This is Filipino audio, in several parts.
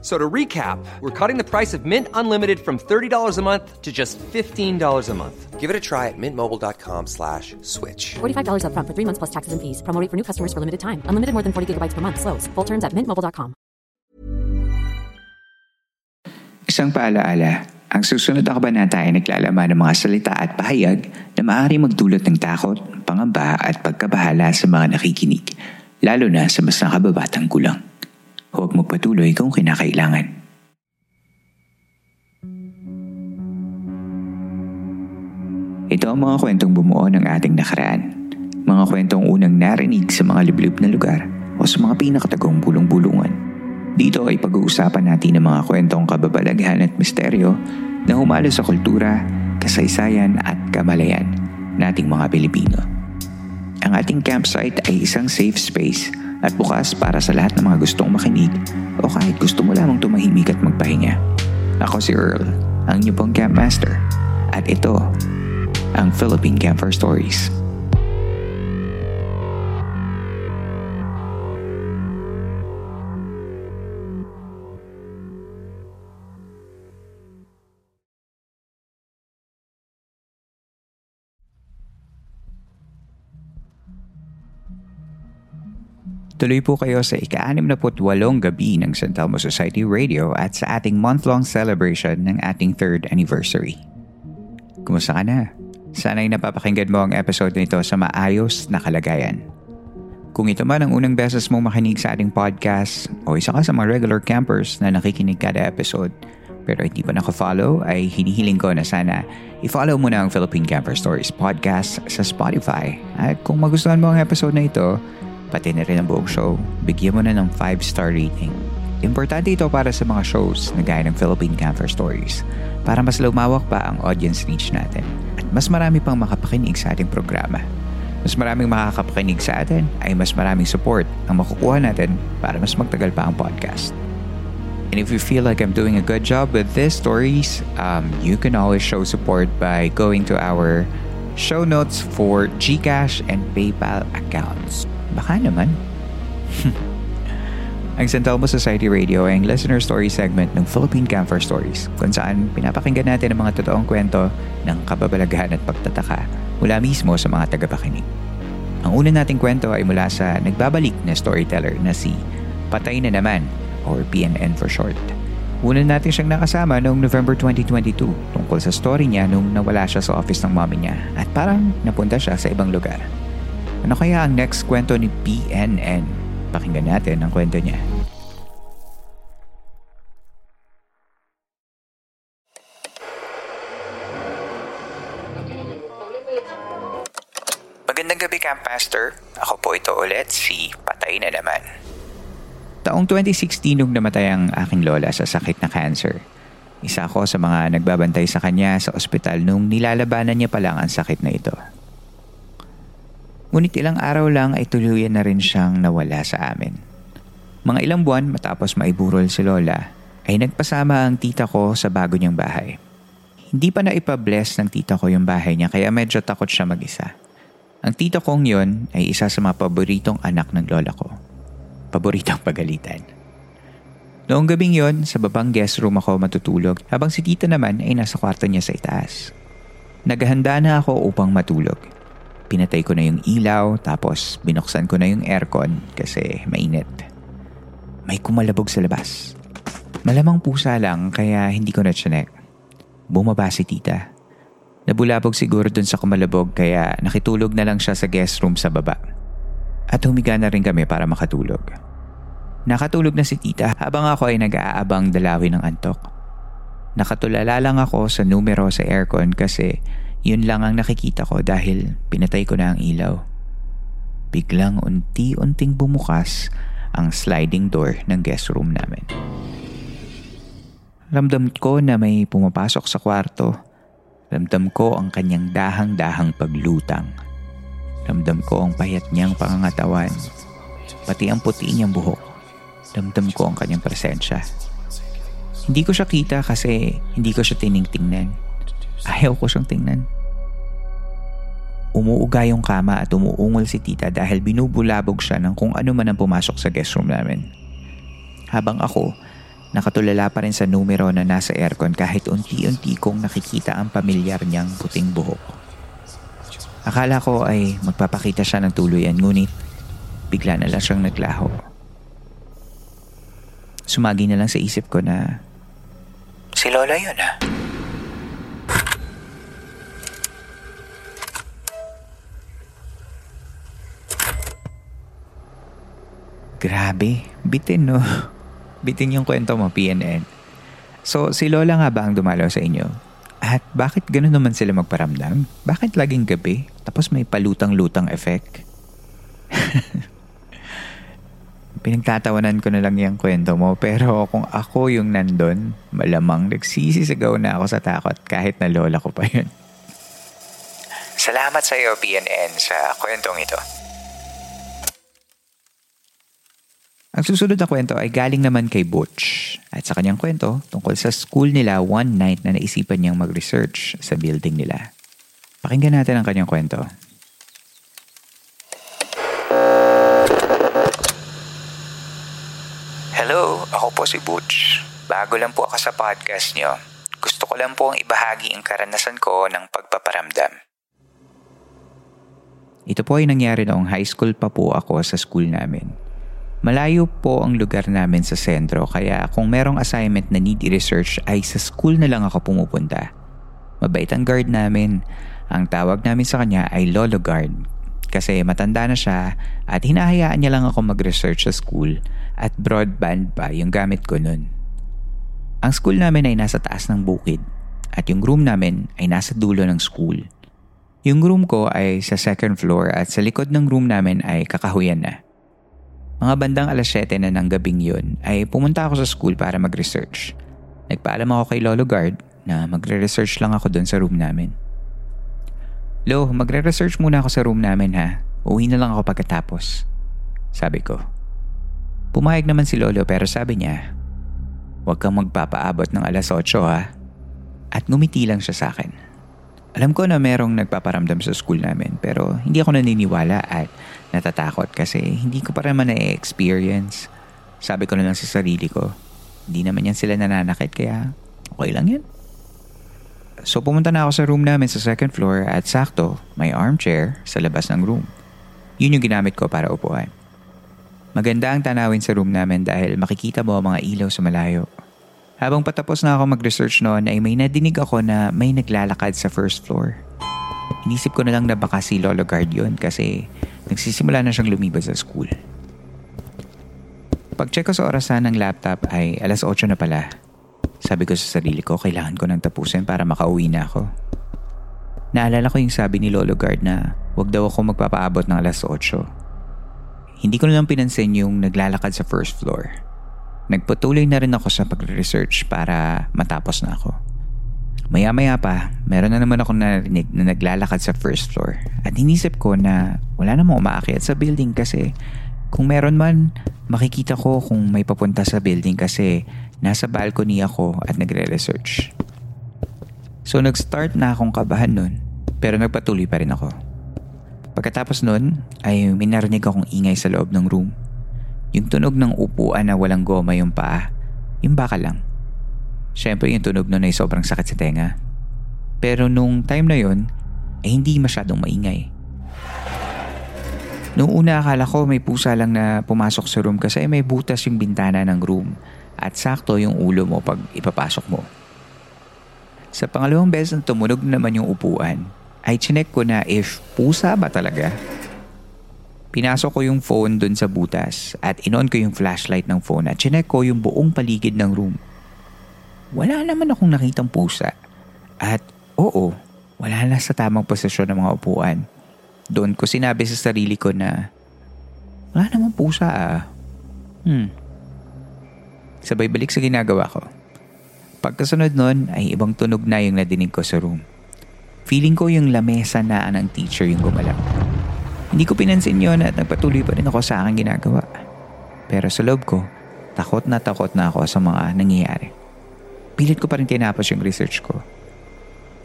So to recap, we're cutting the price of Mint Unlimited from $30 a month to just $15 a month. Give it a try at mintmobile.com slash switch. $45 upfront for three months plus taxes and fees. Promo rate for new customers for limited time. Unlimited more than 40 gigabytes per month. Slows. Full terms at mintmobile.com. Isang paalaala, ang susunod na kabanata ay naglalaman ng mga salita at pahayag na maaari magdulot ng takot, pangamba at pagkabahala sa mga nakikinig, lalo na sa mas nakababatang gulang. Huwag magpatuloy kung kinakailangan. Ito ang mga kwentong bumuo ng ating nakaraan. Mga kwentong unang narinig sa mga liblib na lugar o sa mga pinakatagong bulong-bulungan. Dito ay pag-uusapan natin ng mga kwentong kababalaghan at misteryo na humalo sa kultura, kasaysayan at kamalayan nating mga Pilipino. Ang ating campsite ay isang safe space at bukas para sa lahat ng mga gustong makinig o kahit gusto mo lamang tumahimik at magpahinga. Ako si Earl, ang inyong pong campmaster. At ito, ang Philippine Camper Stories. Tuloy po kayo sa ika-68 gabi ng San Telmo Society Radio at sa ating month-long celebration ng ating third anniversary. Kumusta ka na? Sana'y napapakinggan mo ang episode nito sa maayos na kalagayan. Kung ito man ang unang beses mong makinig sa ating podcast o isa ka sa mga regular campers na nakikinig kada episode pero hindi pa naka-follow ay hinihiling ko na sana i-follow mo na ang Philippine Camper Stories podcast sa Spotify. At kung magustuhan mo ang episode na ito, pati na rin ang buong show, bigyan mo na ng 5-star rating. Importante ito para sa mga shows na gaya ng Philippine Camper Stories para mas lumawak pa ang audience reach natin at mas marami pang makapakinig sa ating programa. Mas maraming makakapakinig sa atin ay mas maraming support ang makukuha natin para mas magtagal pa ang podcast. And if you feel like I'm doing a good job with these stories, um, you can always show support by going to our show notes for GCash and PayPal accounts. Baka naman. ang San Telmo Society Radio ay ang listener story segment ng Philippine Camper Stories kung saan pinapakinggan natin ang mga totoong kwento ng kababalaghan at pagtataka mula mismo sa mga tagapakinig. Ang una nating kwento ay mula sa nagbabalik na storyteller na si Patay na Naman or PNN for short. Una natin siyang nakasama noong November 2022 tungkol sa story niya nung nawala siya sa office ng mommy niya at parang napunta siya sa ibang lugar. Ano kaya ang next kwento ni PNN? Pakinggan natin ang kwento niya. Magandang gabi, Campmaster. Ako po ito ulit, si Patay na naman. Taong 2016 nung namatay ang aking lola sa sakit na cancer. Isa ako sa mga nagbabantay sa kanya sa ospital nung nilalabanan niya pa lang ang sakit na ito. Ngunit ilang araw lang ay tuluyan na rin siyang nawala sa amin. Mga ilang buwan matapos maiburol si Lola, ay nagpasama ang tita ko sa bago niyang bahay. Hindi pa na ipabless ng tita ko yung bahay niya kaya medyo takot siya mag-isa. Ang tita kong yon ay isa sa mga paboritong anak ng lola ko. Paboritong pagalitan. Noong gabing yon, sa babang guest room ako matutulog habang si tita naman ay nasa kwarto niya sa itaas. Naghahanda na ako upang matulog. Pinatay ko na yung ilaw tapos binuksan ko na yung aircon kasi mainit. May kumalabog sa labas. Malamang pusa lang kaya hindi ko na chinek. Bumaba si tita. Nabulabog siguro dun sa kumalabog kaya nakitulog na lang siya sa guest room sa baba. At humiga na rin kami para makatulog. Nakatulog na si tita habang ako ay nag-aabang dalawin ng antok. Nakatulala lang ako sa numero sa aircon kasi yun lang ang nakikita ko dahil pinatay ko na ang ilaw. Biglang unti-unting bumukas ang sliding door ng guest room namin. Ramdam ko na may pumapasok sa kwarto. Ramdam ko ang kanyang dahang-dahang paglutang. Ramdam ko ang payat niyang pangangatawan, pati ang puti niyang buhok. Damdam ko ang kanyang presensya. Hindi ko siya kita kasi hindi ko siya tiningtingnan. Ayaw ko siyang tingnan. Umuuga yung kama at umuungol si tita dahil binubulabog siya ng kung ano man ang pumasok sa guest room namin. Habang ako, nakatulala pa rin sa numero na nasa aircon kahit unti-unti kong nakikita ang pamilyar niyang puting buhok. Akala ko ay magpapakita siya ng tuluyan ngunit bigla na lang siyang naglaho. Sumagi na lang sa isip ko na Si Lola yun ah. Grabe, bitin no. Bitin yung kwento mo, PNN. So, si Lola nga ba ang dumalaw sa inyo? At bakit gano'n naman sila magparamdam? Bakit laging gabi? Tapos may palutang-lutang effect? Pinagtatawanan ko na lang yung kwento mo pero kung ako yung nandun, malamang nagsisisigaw na ako sa takot kahit na lola ko pa yun. Salamat sa iyo, PNN, sa kwentong ito. Ang susunod na kwento ay galing naman kay Butch at sa kanyang kwento tungkol sa school nila one night na naisipan niyang mag-research sa building nila. Pakinggan natin ang kanyang kwento. Hello, ako po si Butch. Bago lang po ako sa podcast niyo. Gusto ko lang po ang ibahagi ang karanasan ko ng pagpaparamdam. Ito po ay nangyari noong high school pa po ako sa school namin. Malayo po ang lugar namin sa sentro kaya kung merong assignment na need i-research ay sa school na lang ako pumupunta. Mabait ang guard namin. Ang tawag namin sa kanya ay Lolo Guard kasi matanda na siya at hinahayaan niya lang ako mag-research sa school at broadband pa yung gamit ko nun. Ang school namin ay nasa taas ng bukid at yung room namin ay nasa dulo ng school. Yung room ko ay sa second floor at sa likod ng room namin ay kakahuyan na. Mga bandang alas 7 na ng gabing yun ay pumunta ako sa school para mag-research. Nagpaalam ako kay Lolo Guard na magre-research lang ako doon sa room namin. Lo, magre-research muna ako sa room namin ha. Uwi na lang ako pagkatapos. Sabi ko. Pumayag naman si Lolo pero sabi niya, Huwag kang magpapaabot ng alas 8 ha. At ngumiti lang siya sa akin. Alam ko na merong nagpaparamdam sa school namin pero hindi ako naniniwala at natatakot kasi hindi ko pa naman na-experience. Sabi ko na lang sa sarili ko, hindi naman yan sila nananakit kaya okay lang yan. So pumunta na ako sa room namin sa second floor at sakto may armchair sa labas ng room. Yun yung ginamit ko para upuan. Maganda ang tanawin sa room namin dahil makikita mo ang mga ilaw sa malayo. Habang patapos na ako mag-research noon ay may nadinig ako na may naglalakad sa first floor. Inisip ko na lang na baka si Lolo Guard yun kasi nagsisimula na siyang lumibas sa school. Pag-check ko sa orasan ng laptop ay alas 8 na pala. Sabi ko sa sarili ko, kailangan ko nang tapusin para makauwi na ako. Naalala ko yung sabi ni Lolo Guard na wag daw ako magpapaabot ng alas 8. Hindi ko na lang pinansin yung naglalakad sa first floor. Nagpatuloy na rin ako sa pagre-research para matapos na ako. Maya-maya pa, meron na naman ako narinig na naglalakad sa first floor at inisip ko na wala namang umaakyat sa building kasi kung meron man, makikita ko kung may papunta sa building kasi nasa balcony ako at nagre-research. So nag-start na akong kabahan nun pero nagpatuloy pa rin ako. Pagkatapos nun ay may narinig akong ingay sa loob ng room. Yung tunog ng upuan na walang goma yung paa, yung baka lang. Siyempre yung tunog nun ay sobrang sakit sa tenga. Pero nung time na yon ay hindi masyadong maingay. Noong una akala ko may pusa lang na pumasok sa room kasi may butas yung bintana ng room at sakto yung ulo mo pag ipapasok mo. Sa pangalawang beses na tumunog naman yung upuan, ay chinek ko na if pusa ba talaga. Pinasok ko yung phone dun sa butas at inon ko yung flashlight ng phone at chinek ko yung buong paligid ng room. Wala naman akong nakitang pusa. At oo, wala na sa tamang posisyon ng mga upuan. Doon ko sinabi sa sarili ko na wala namang pusa ah. Hmm. Sabay balik sa ginagawa ko. Pagkasunod nun ay ibang tunog na yung nadinig ko sa room. Feeling ko yung lamesa na ng teacher yung gumalaw. Hindi ko pinansin yon at nagpatuloy pa rin ako sa aking ginagawa. Pero sa loob ko, takot na takot na ako sa mga nangyayari. Pilit ko pa rin tinapos yung research ko.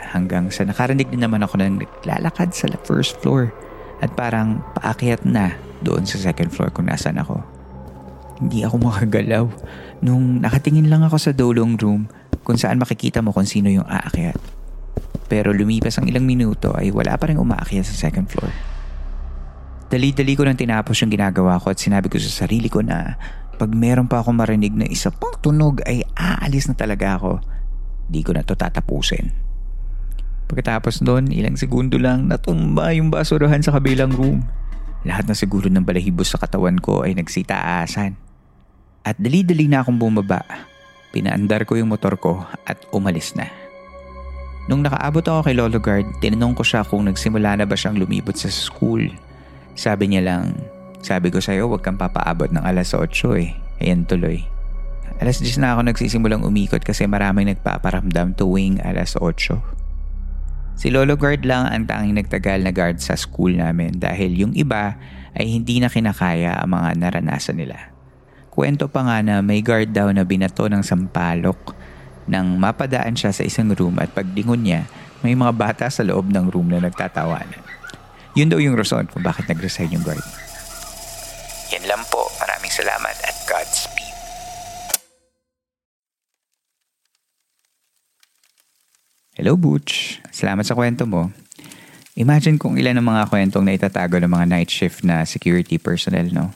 Hanggang sa nakarinig din naman ako ng naglalakad sa first floor at parang paakyat na doon sa second floor kung nasan ako. Hindi ako makagalaw nung nakatingin lang ako sa dolong room kung saan makikita mo kung sino yung aakyat. Pero lumipas ang ilang minuto ay wala pa rin umaakyat sa second floor. Dali-dali ko nang tinapos yung ginagawa ko at sinabi ko sa sarili ko na pag meron pa ako marinig na isa pang tunog ay aalis na talaga ako. Di ko na to tatapusin. Pagkatapos doon, ilang segundo lang natumba yung basurahan sa kabilang room. Lahat na siguro ng balahibos sa katawan ko ay nagsitaasan. At dali-dali na akong bumaba. Pinaandar ko yung motor ko at umalis na. Nung nakaabot ako kay Lolo Guard, tinanong ko siya kung nagsimula na ba siyang lumibot sa school. Sabi niya lang, sabi ko sa'yo, huwag kang papaabot ng alas 8 eh. Ayan tuloy. Alas 10 na ako nagsisimulang umikot kasi maraming nagpaparamdam tuwing alas 8. Si Lolo Guard lang ang tanging nagtagal na guard sa school namin dahil yung iba ay hindi na kinakaya ang mga naranasan nila. Kwento pa nga na may guard daw na binato ng sampalok nang mapadaan siya sa isang room at pagdingon niya, may mga bata sa loob ng room na nagtatawanan. Yun daw yung rason kung bakit nag-resign yung guard. Yan lang po. Maraming salamat at Godspeed. Hello, Butch. Salamat sa kwento mo. Imagine kung ilan ang mga kwentong na itatago ng mga night shift na security personnel, no?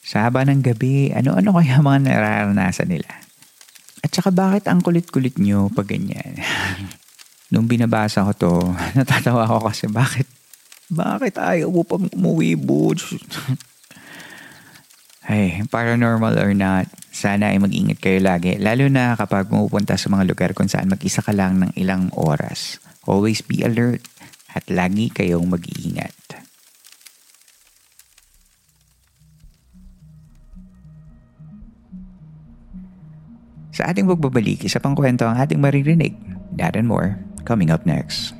Sa haba ng gabi, ano-ano kaya mga nararanasan nila? At saka bakit ang kulit-kulit nyo pag ganyan? Nung binabasa ko to, natatawa ako kasi bakit, bakit ayaw mo pang umuwi, Butch? Ay, paranormal or not, sana ay mag-ingat kayo lagi. Lalo na kapag pumupunta sa mga lugar kung saan mag-isa ka lang ng ilang oras. Always be alert at lagi kayong mag-iingat. Sa ating pagbabalik, isa pang kwento ang ating maririnig. That and more, coming up next.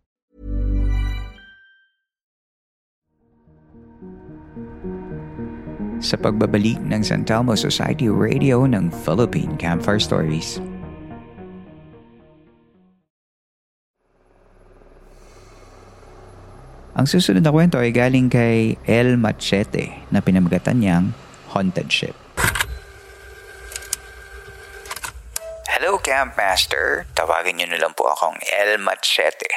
Sa pagbabalik ng San Telmo Society Radio ng Philippine Campfire Stories. Ang susunod na kwento ay galing kay El Machete na pinamagatan niyang Haunted Ship. Hello Campmaster, tawagin niyo na lang po akong El Machete.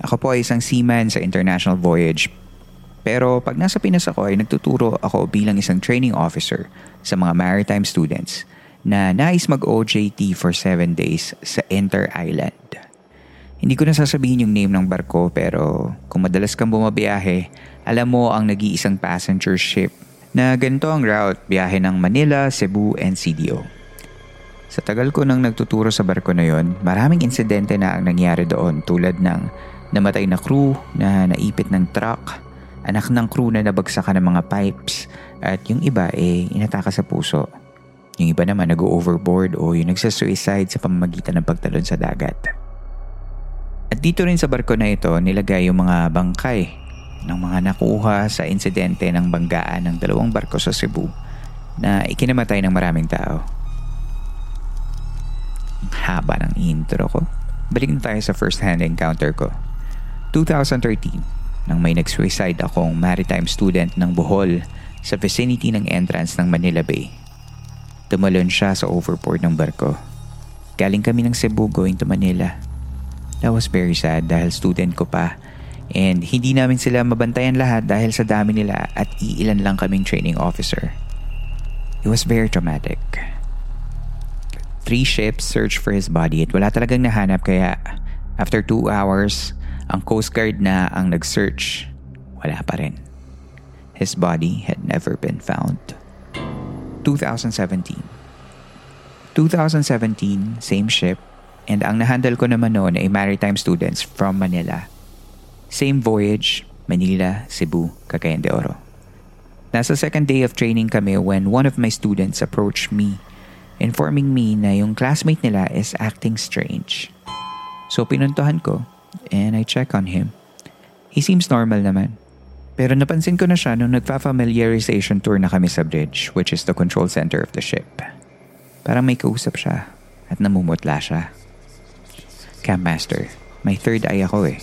Ako po ay isang seaman sa international voyage. Pero pag nasa Pinas ako ay nagtuturo ako bilang isang training officer sa mga maritime students na nais mag-OJT for 7 days sa Inter Island. Hindi ko na sasabihin yung name ng barko pero kung madalas kang bumabiyahe, alam mo ang nag-iisang passenger ship na ganito ang route biyahe ng Manila, Cebu, and CDO. Sa tagal ko nang nagtuturo sa barko na yon, maraming insidente na ang nangyari doon tulad ng namatay na crew na naipit ng truck, anak ng crew na nabagsakan ng mga pipes, at yung iba eh inataka sa puso. Yung iba naman nag-overboard o yung nagsa-suicide sa pamamagitan ng pagtalon sa dagat. At dito rin sa barko na ito nilagay yung mga bangkay ng mga nakuha sa insidente ng banggaan ng dalawang barko sa Cebu na ikinamatay ng maraming tao. Haba ng intro ko. Balik na tayo sa first-hand encounter ko. 2013, nang may nag-suicide akong maritime student ng Bohol sa vicinity ng entrance ng Manila Bay. Tumalon siya sa overboard ng barko. Galing kami ng Cebu going to Manila. That was very sad dahil student ko pa and hindi namin sila mabantayan lahat dahil sa dami nila at iilan lang kaming training officer. It was very traumatic. Three ships searched for his body at wala talagang nahanap kaya after two hours, ang Coast Guard na ang nag-search. Wala pa rin. His body had never been found. 2017 2017, same ship, and ang nahandle ko naman noon ay maritime students from Manila. Same voyage, Manila, Cebu, Cagayan de Oro. Nasa second day of training kami when one of my students approached me, informing me na yung classmate nila is acting strange. So pinuntahan ko, and I check on him. He seems normal naman. Pero napansin ko na siya nung nagfa-familiarization tour na kami sa bridge, which is the control center of the ship. Parang may kausap siya at namumutla siya. Campmaster, may third eye ako eh.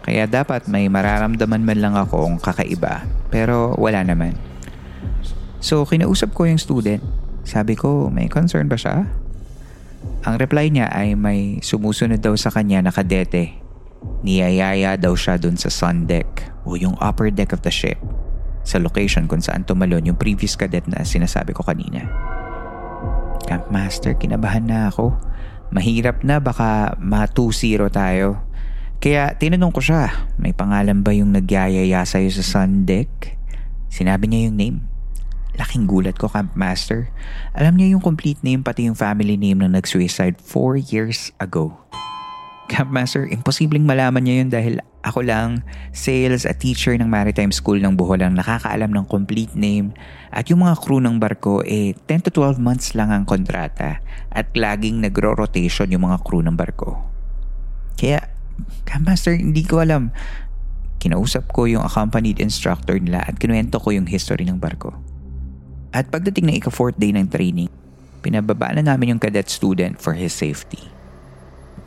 Kaya dapat may mararamdaman man lang akong kakaiba pero wala naman. So kinausap ko yung student. Sabi ko, may concern ba siya? Ang reply niya ay may sumusunod daw sa kanya na kadete. Niyayaya daw siya dun sa sun deck o yung upper deck of the ship sa location kung saan tumalon yung previous cadet na sinasabi ko kanina. Campmaster, kinabahan na ako. Mahirap na baka ma-2-0 tayo. Kaya tinanong ko siya, may pangalan ba yung nagyayaya sa'yo sa sun deck? Sinabi niya yung name. Laking gulat ko, Campmaster. Alam niya yung complete name pati yung family name na nag-suicide 4 years ago. Campmaster, imposibleng malaman niya yun dahil ako lang, sales at teacher ng Maritime School ng Bohol ang nakakaalam ng complete name at yung mga crew ng barko eh 10 to 12 months lang ang kontrata at laging nagro-rotation yung mga crew ng barko. Kaya, Campmaster, hindi ko alam. Kinausap ko yung accompanied instructor nila at kinuwento ko yung history ng barko. At pagdating na ika-fourth day ng training, pinababa na namin yung cadet student for his safety.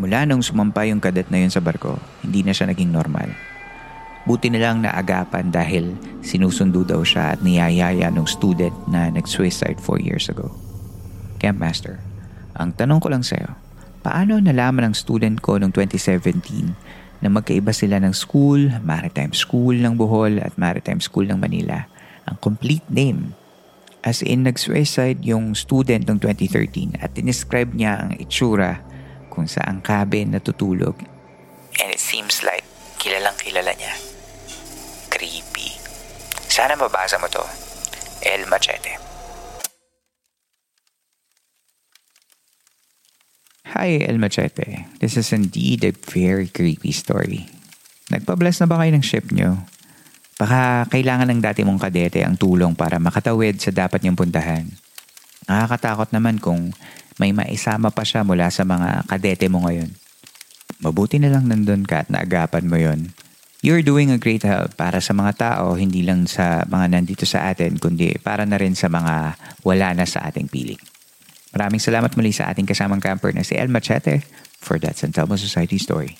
Mula nung sumampa yung cadet na yun sa barko, hindi na siya naging normal. Buti na lang naagapan dahil sinusundo daw siya at niyayaya ng student na nag-suicide 4 years ago. Campmaster, ang tanong ko lang sa'yo, paano nalaman ng student ko noong 2017 na magkaiba sila ng school, Maritime School ng Bohol at Maritime School ng Manila, ang complete name As in, nag-suicide yung student noong 2013 at describe niya ang itsura kung saan cabin natutulog. And it seems like kilalang kilala niya. Creepy. Sana mabasa mo to. El Machete. Hi, El Machete. This is indeed a very creepy story. Nagpa-bless na ba kayo ng ship nyo? Baka kailangan ng dati mong kadete ang tulong para makatawid sa dapat niyong puntahan. Nakakatakot naman kung may maisama pa siya mula sa mga kadete mo ngayon. Mabuti na lang nandun ka at naagapan mo yon. You're doing a great help para sa mga tao, hindi lang sa mga nandito sa atin, kundi para na rin sa mga wala na sa ating piling. Maraming salamat muli sa ating kasamang camper na si El Machete for that San Telmo Society story.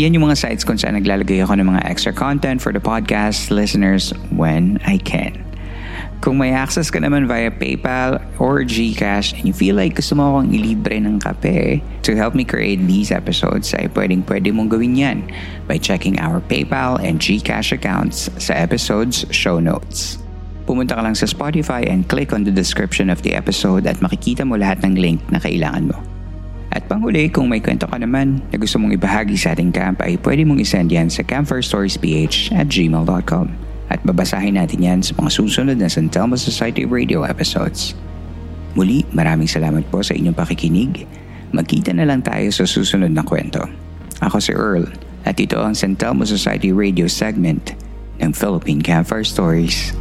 Yan yung mga sites kung saan naglalagay ako ng mga extra content for the podcast listeners when I can. Kung may access ka naman via PayPal or GCash and you feel like gusto mo akong ilibre ng kape to help me create these episodes ay pwedeng pwede mong gawin yan by checking our PayPal and GCash accounts sa episode's show notes. Pumunta ka lang sa Spotify and click on the description of the episode at makikita mo lahat ng link na kailangan mo. At panghuli, kung may kwento ka naman na gusto mong ibahagi sa ating camp ay pwede mong isend yan sa campfirestoriesph at gmail.com at babasahin natin yan sa mga susunod na San Telmo Society Radio episodes. Muli, maraming salamat po sa inyong pakikinig. Magkita na lang tayo sa susunod na kwento. Ako si Earl At ito ang San Telmo Society Radio segment ng Philippine Campfire Stories.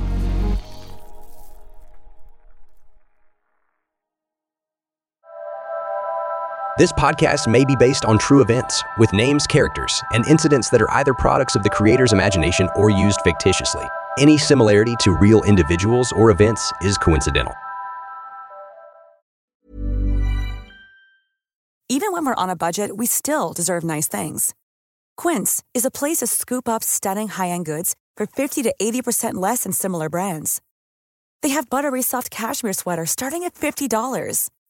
This podcast may be based on true events, with names, characters, and incidents that are either products of the creator's imagination or used fictitiously. Any similarity to real individuals or events is coincidental. Even when we're on a budget, we still deserve nice things. Quince is a place to scoop up stunning high end goods for 50 to 80% less than similar brands. They have buttery soft cashmere sweaters starting at $50,